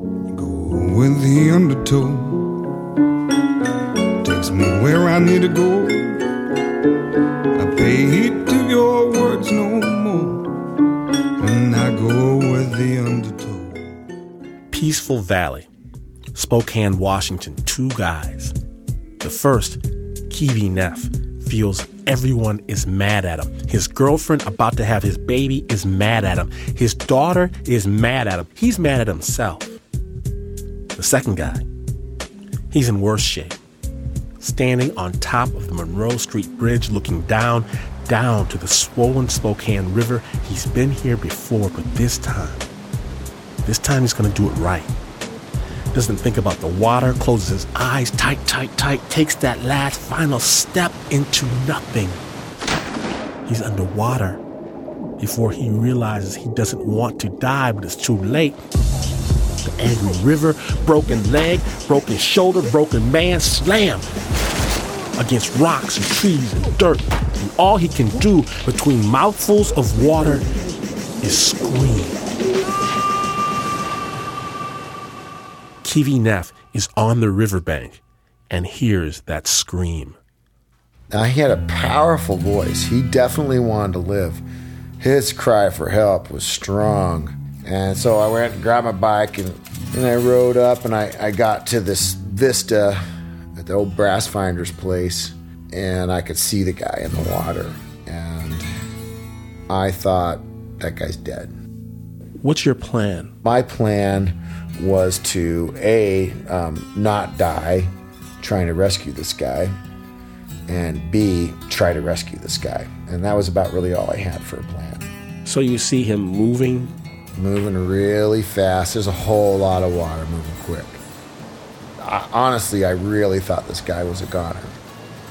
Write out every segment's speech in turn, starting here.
Go with the undertow. Takes me where I need to go. I pay heed to your words no more. And I go with the undertow. Peaceful Valley, Spokane, Washington, two guys. The first, Keavy Neff, feels everyone is mad at him. His girlfriend, about to have his baby, is mad at him. His daughter is mad at him. He's mad at himself. The second guy, he's in worse shape. Standing on top of the Monroe Street Bridge, looking down, down to the swollen Spokane River. He's been here before, but this time, this time he's gonna do it right doesn't think about the water, closes his eyes tight, tight, tight, takes that last final step into nothing. He's underwater before he realizes he doesn't want to die, but it's too late. The angry river, broken leg, broken shoulder, broken man, slam against rocks and trees and dirt. And all he can do between mouthfuls of water is scream. Keavy Neff is on the riverbank and hears that scream. Now, he had a powerful voice. He definitely wanted to live. His cry for help was strong. And so I went and grabbed my bike and, and I rode up and I, I got to this vista at the old brass finder's place and I could see the guy in the water. And I thought, that guy's dead. What's your plan? My plan was to A, um, not die trying to rescue this guy, and B, try to rescue this guy. And that was about really all I had for a plan. So you see him moving? Moving really fast. There's a whole lot of water moving quick. I, honestly, I really thought this guy was a goner.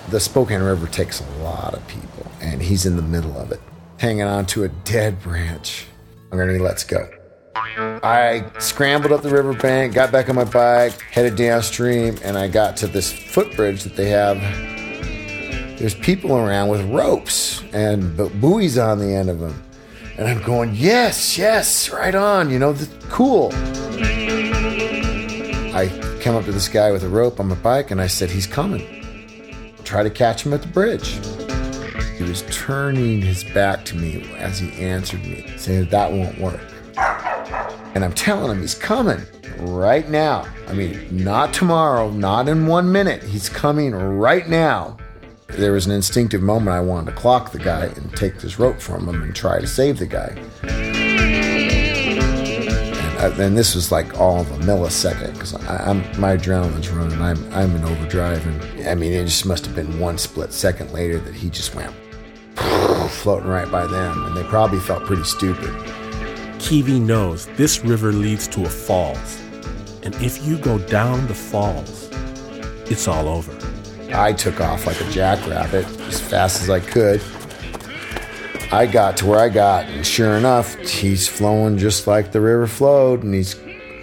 The Spokane River takes a lot of people, and he's in the middle of it, hanging on to a dead branch. I'm gonna let's go. I scrambled up the riverbank, got back on my bike, headed downstream, and I got to this footbridge that they have. There's people around with ropes and buoys on the end of them. And I'm going, yes, yes, right on, you know, cool. I come up to this guy with a rope on my bike and I said, he's coming. Try to catch him at the bridge. He was turning his back to me as he answered me, saying, that won't work. And I'm telling him he's coming right now. I mean, not tomorrow, not in one minute. He's coming right now. There was an instinctive moment I wanted to clock the guy and take this rope from him and try to save the guy. And, I, and this was like all of a millisecond because I'm my adrenaline's running. I'm I'm in overdrive, and I mean it just must have been one split second later that he just went floating right by them, and they probably felt pretty stupid. Keavy knows this river leads to a falls. And if you go down the falls, it's all over. I took off like a jackrabbit as fast as I could. I got to where I got, and sure enough, he's flowing just like the river flowed, and he's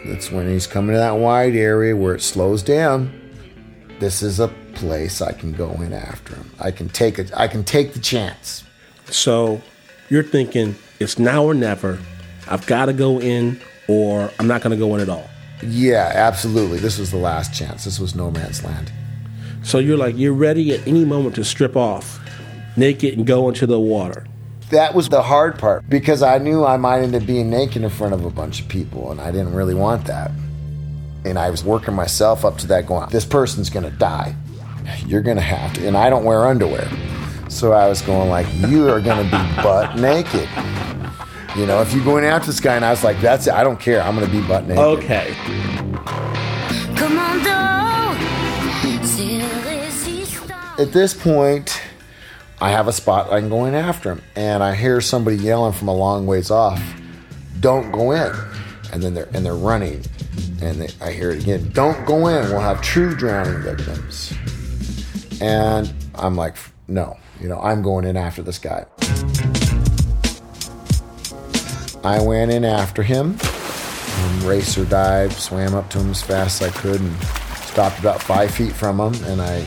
that's when he's coming to that wide area where it slows down. This is a place I can go in after him. I can take it. I can take the chance. So you're thinking it's now or never. I've got to go in, or I'm not going to go in at all. Yeah, absolutely. This was the last chance. This was no man's land. So you're like, you're ready at any moment to strip off naked and go into the water. That was the hard part because I knew I might end up being naked in front of a bunch of people, and I didn't really want that. And I was working myself up to that, going, this person's going to die. You're going to have to. And I don't wear underwear. So I was going, like, you are going to be butt naked. You know, if you're going after this guy, and I was like, that's it. I don't care. I'm going to be butt naked. Okay. At this point, I have a spot I'm going after him, and I hear somebody yelling from a long ways off, "Don't go in!" And then they're and they're running, and they, I hear it again, "Don't go in! We'll have true drowning victims." And I'm like, "No, you know, I'm going in after this guy." I went in after him, and racer dive, swam up to him as fast as I could, and stopped about five feet from him, and I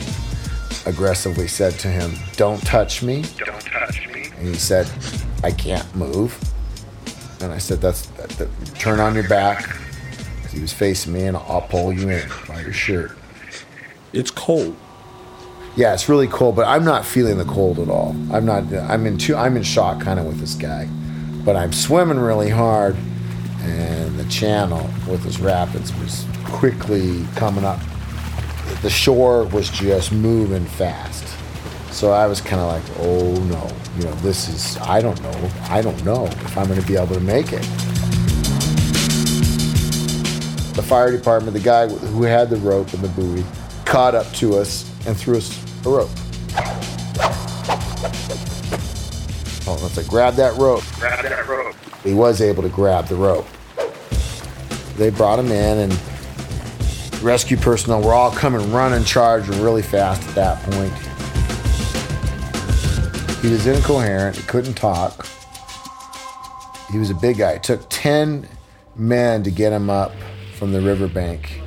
aggressively said to him, Don't touch me. Don't touch me. And he said, I can't move. And I said, That's that, that, turn on your back. He was facing me, and I'll pull you in by your shirt. It's cold. Yeah, it's really cold, but I'm not feeling the cold at all. I'm not. I'm in too. I'm in shock kind of with this guy, but I'm swimming really hard, and the channel with this rapids was quickly coming up. The shore was just moving fast, so I was kind of like, "Oh no, you know, this is. I don't know. I don't know if I'm going to be able to make it." The fire department, the guy who had the rope and the buoy, caught up to us and threw us a rope. Oh, let's say grab that rope. Grab that rope. He was able to grab the rope. They brought him in, and rescue personnel were all coming running, charging really fast at that point. He was incoherent, he couldn't talk. He was a big guy. It took 10 men to get him up from the riverbank.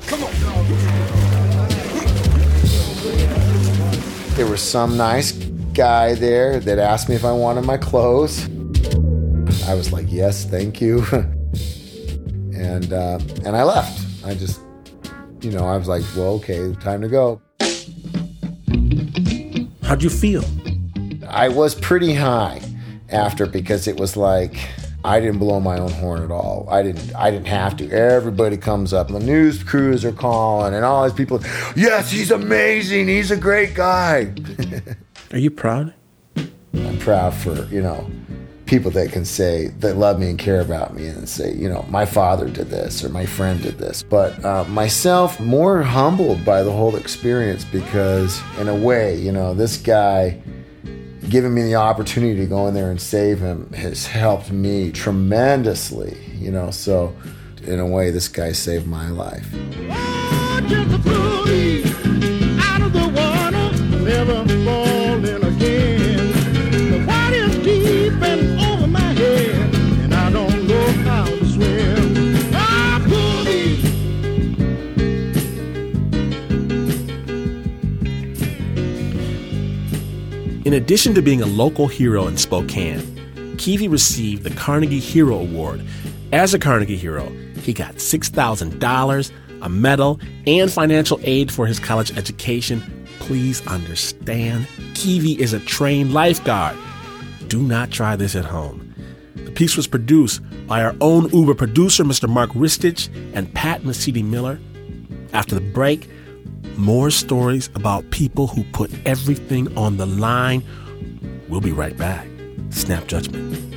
There was some nice guy there that asked me if I wanted my clothes. I was like, "Yes, thank you," and uh, and I left. I just, you know, I was like, "Well, okay, time to go." How'd you feel? I was pretty high after because it was like I didn't blow my own horn at all. I didn't. I didn't have to. Everybody comes up. The news crews are calling, and all these people. Yes, he's amazing. He's a great guy. Are you proud? I'm proud for you know people that can say that love me and care about me and say you know my father did this or my friend did this. But uh, myself more humbled by the whole experience because in a way you know this guy giving me the opportunity to go in there and save him has helped me tremendously, you know. So, in a way, this guy saved my life. In addition to being a local hero in Spokane, Keavy received the Carnegie Hero Award. As a Carnegie Hero, he got $6,000, a medal, and financial aid for his college education. Please understand, Keavy is a trained lifeguard. Do not try this at home. The piece was produced by our own Uber producer, Mr. Mark Ristich, and Pat Mesiti Miller. After the break, more stories about people who put everything on the line. We'll be right back. Snap Judgment.